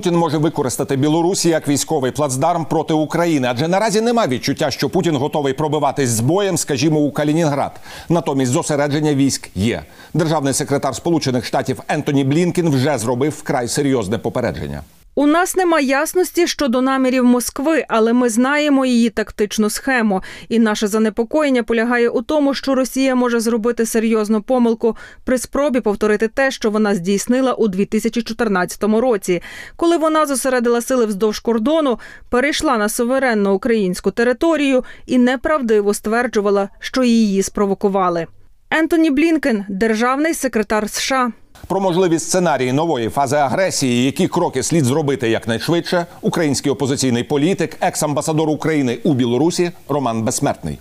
Путін може використати Білорусі як військовий плацдарм проти України, адже наразі нема відчуття, що Путін готовий пробиватись з боєм, скажімо, у Калінінград. Натомість зосередження військ є. Державний секретар Сполучених Штатів Ентоні Блінкін вже зробив вкрай серйозне попередження. У нас нема ясності щодо намірів Москви, але ми знаємо її тактичну схему. І наше занепокоєння полягає у тому, що Росія може зробити серйозну помилку при спробі повторити те, що вона здійснила у 2014 році, коли вона зосередила сили вздовж кордону, перейшла на суверенну українську територію і неправдиво стверджувала, що її спровокували. Ентоні Блінкен, державний секретар США. Про можливі сценарії нової фази агресії, які кроки слід зробити якнайшвидше, український опозиційний політик, екс-амбасадор України у Білорусі Роман Безсмертний.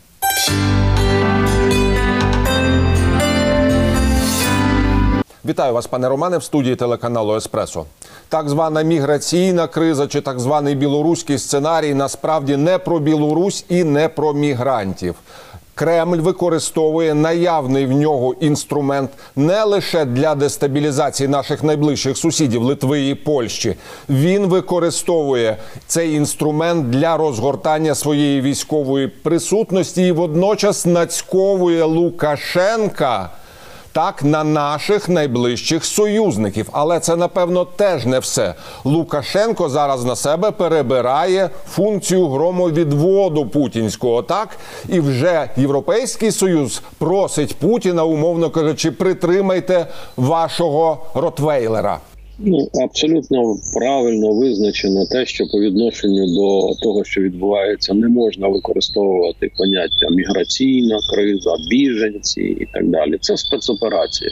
Вітаю вас, пане Романе, в студії телеканалу Еспресо. Так звана міграційна криза чи так званий білоруський сценарій насправді не про Білорусь і не про мігрантів. Кремль використовує наявний в нього інструмент не лише для дестабілізації наших найближчих сусідів Литви і Польщі. Він використовує цей інструмент для розгортання своєї військової присутності і водночас нацьковує Лукашенка. Так, на наших найближчих союзників, але це напевно теж не все. Лукашенко зараз на себе перебирає функцію громовідводу путінського. Так і вже європейський союз просить Путіна, умовно кажучи, притримайте вашого ротвейлера. Ну абсолютно правильно визначено те, що по відношенню до того, що відбувається, не можна використовувати поняття міграційна криза, біженці і так далі. Це спецоперація.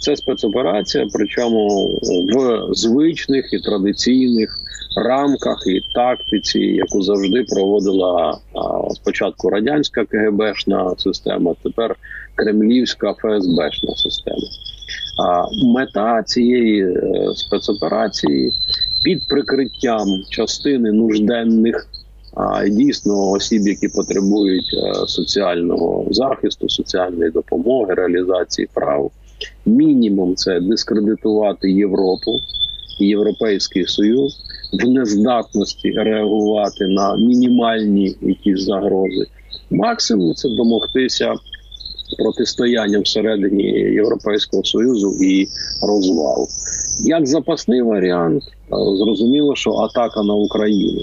Це спецоперація, причому в звичних і традиційних рамках і тактиці, яку завжди проводила спочатку радянська КГБшна система, тепер кремлівська ФСБшна система. Мета цієї е, спецоперації під прикриттям частини нужденних дійсно осіб, які потребують е, соціального захисту, соціальної допомоги, реалізації прав. Мінімум це дискредитувати Європу Європейський Союз в нездатності реагувати на мінімальні якісь загрози. Максимум це домогтися протистояння всередині Європейського союзу і розвал. Як запасний варіант, зрозуміло, що атака на Україну,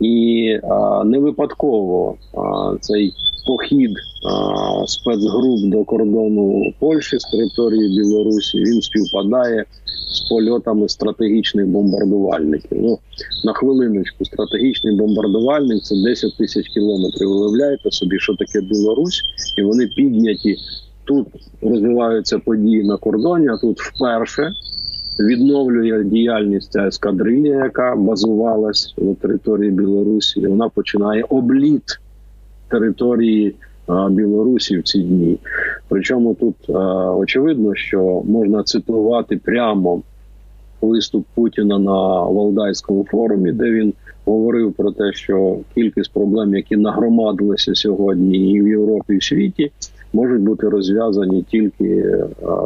і а, не випадково а, цей похід а, спецгруп до кордону Польщі з території Білорусі він співпадає з польотами стратегічних бомбардувальників. Ну на хвилиночку, стратегічний бомбардувальник це 10 тисяч кілометрів. Уявляєте собі, що таке Білорусь, і вони підняті тут. Розвиваються події на кордоні. А тут вперше відновлює діяльність ця ескадрилья, яка базувалась на території Білорусі. Вона починає обліт території. Білорусі в ці дні. Причому тут очевидно, що можна цитувати прямо виступ Путіна на Валдайському форумі, де він говорив про те, що кількість проблем, які нагромадилися сьогодні, і в Європі, і в світі, можуть бути розв'язані тільки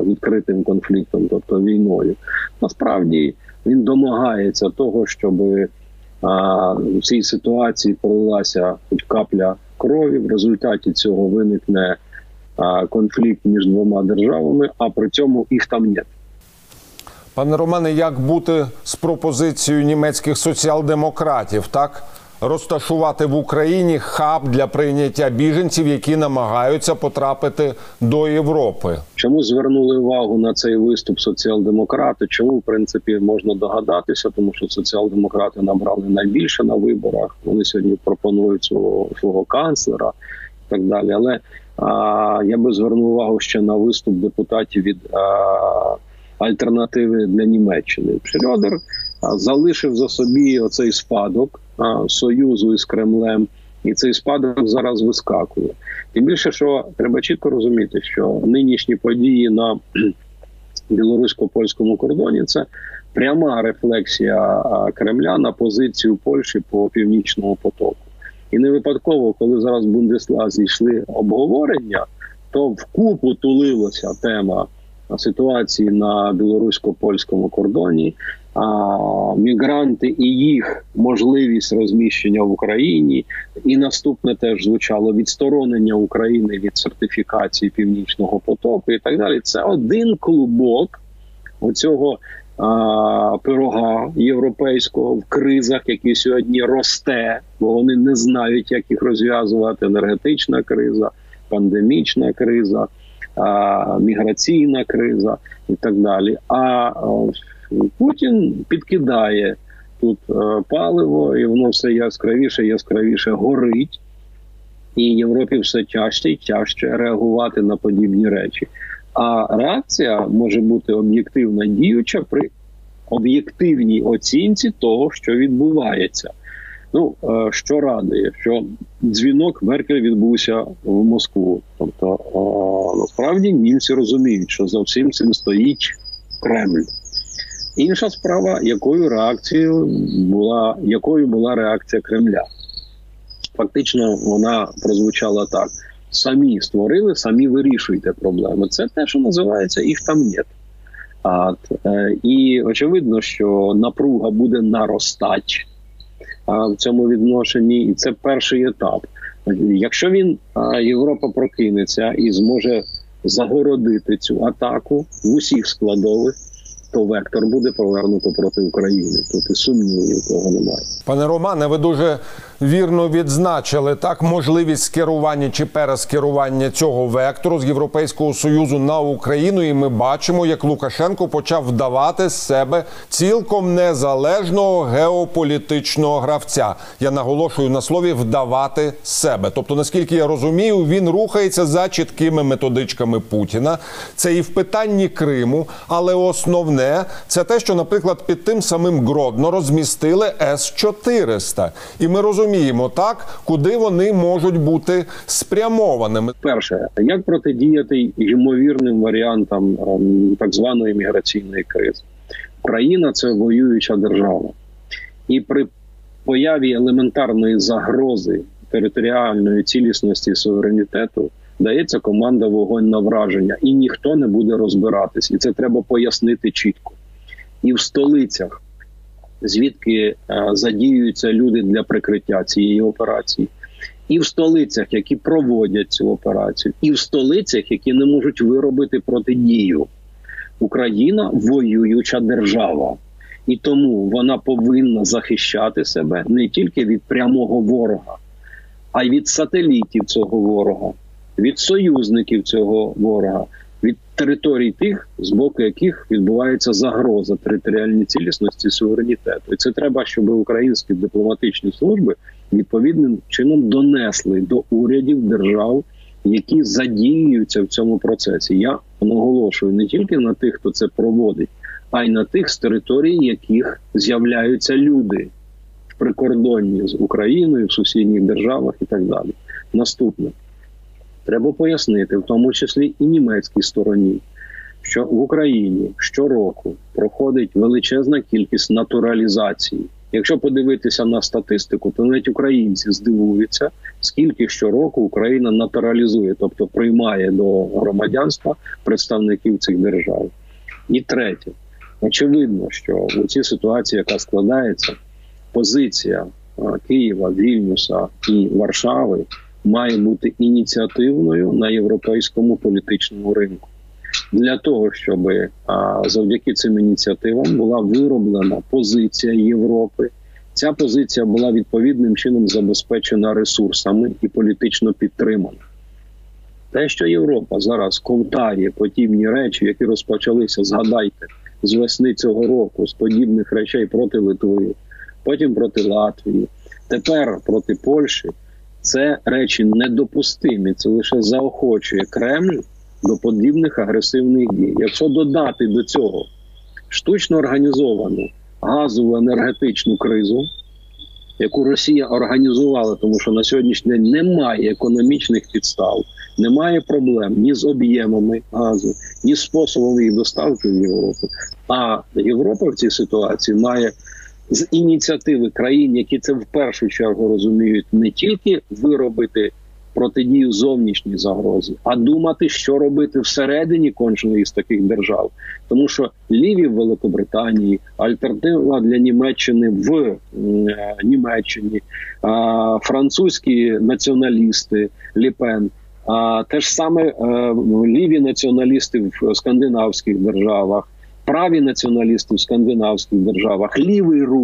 відкритим конфліктом, тобто війною. Насправді він домагається того, щоб в цій ситуації пролилася хоч капля крові. В результаті цього виникне конфлікт між двома державами, а при цьому їх там нет. Пане Романе, як бути з пропозицією німецьких соціал-демократів, так розташувати в Україні хаб для прийняття біженців, які намагаються потрапити до Європи? Чому звернули увагу на цей виступ соціал-демократи? Чому в принципі можна догадатися? Тому що соціал-демократи набрали найбільше на виборах. Вони сьогодні пропонують свого свого канцлера і так далі. Але а, я би звернув увагу ще на виступ депутатів від. А, альтернативи для Німеччини. Шрёдер залишив за собі оцей спадок союзу із Кремлем, і цей спадок зараз вискакує. Тим більше, що треба чітко розуміти, що нинішні події на білорусько-польському кордоні це пряма рефлексія Кремля на позицію Польщі по північному потоку. І не випадково, коли зараз в Бундеслазі йшли обговорення, то вкупу тулилася тема ситуації на білорусько польському кордоні мігранти і їх можливість розміщення в Україні. І наступне теж звучало відсторонення України від сертифікації північного потоку і так далі. Це один клубок оцього а, пирога європейського в кризах, який сьогодні росте, бо вони не знають, як їх розв'язувати. Енергетична криза, пандемічна криза, а, міграційна криза і так далі. А Путін підкидає тут е, паливо, і воно все яскравіше, яскравіше горить. І Європі все тяжче і тяжче реагувати на подібні речі. А реакція може бути об'єктивна діюча при об'єктивній оцінці того, що відбувається. Ну е, що радує, що дзвінок Меркель відбувся в Москву. Тобто е, насправді німці розуміють, що за всім цим стоїть Кремль. Інша справа, якою реакцією була якою була реакція Кремля? Фактично, вона прозвучала так: самі створили, самі вирішуйте проблеми. Це те, що називається їх там нет. Е, і очевидно, що напруга буде наростати в цьому відношенні, і це перший етап. Якщо він Європа прокинеться і зможе загородити цю атаку в усіх складових то вектор буде повернуто проти України. Тут і сумнівів того немає. Пане Романе, ви дуже вірно відзначили так можливість скерування чи перескерування цього вектору з Європейського союзу на Україну. І ми бачимо, як Лукашенко почав вдавати з себе цілком незалежного геополітичного гравця. Я наголошую на слові вдавати з себе. Тобто, наскільки я розумію, він рухається за чіткими методичками Путіна. Це і в питанні Криму, але основне це те, що, наприклад, під тим самим Гродно розмістили С 400 і ми розуміємо так, куди вони можуть бути спрямованими. Перше, як протидіяти ймовірним варіантам ем, так званої міграційної кризи? Україна це воююча держава, і при появі елементарної загрози територіальної цілісності суверенітету дається команда вогонь на враження, і ніхто не буде розбиратись. І це треба пояснити чітко. І в столицях, звідки е, задіюються люди для прикриття цієї операції, і в столицях, які проводять цю операцію, і в столицях, які не можуть виробити протидію. Україна воююча держава. І тому вона повинна захищати себе не тільки від прямого ворога, а й від сателітів цього ворога від союзників цього ворога, від територій тих, з боку яких відбувається загроза територіальній цілісності суверенітету. І це треба, щоб українські дипломатичні служби відповідним чином донесли до урядів держав, які задіюються в цьому процесі. Я наголошую не тільки на тих, хто це проводить, а й на тих з територій, яких з'являються люди в прикордонні з Україною в сусідніх державах і так далі. Наступне. Треба пояснити, в тому числі і німецькій стороні, що в Україні щороку проходить величезна кількість натуралізації. Якщо подивитися на статистику, то навіть українці здивуються, скільки щороку Україна натуралізує, тобто приймає до громадянства представників цих держав. І третє, очевидно, що у цій ситуації, яка складається, позиція Києва, Вільнюса і Варшави має бути ініціативною на європейському політичному ринку для того, щоб завдяки цим ініціативам була вироблена позиція Європи. Ця позиція була відповідним чином забезпечена ресурсами і політично підтримана. Те, що Європа зараз ковтає подібні речі, які розпочалися, згадайте, з весни цього року, з подібних речей проти Литви, потім проти Латвії, тепер проти Польщі це речі недопустимі. Це лише заохочує Кремль до подібних агресивних дій. Якщо додати до цього штучно організовану газову енергетичну кризу, яку Росія організувала, тому що на сьогоднішній день немає економічних підстав, немає проблем ні з об'ємами газу, ні з способом їх доставки в Європу. А Європа в цій ситуації має з ініціативи країн, які це в першу чергу розуміють, не тільки виробити протидію зовнішній загрозі, а думати, що робити всередині кожної з таких держав, тому що ліві в Великобританії, альтернатива для Німеччини в е, Німеччині, французькі націоналісти Ліпен. А те ж саме е, ліві націоналісти в скандинавських державах, праві націоналісти в скандинавських державах, лівий рух.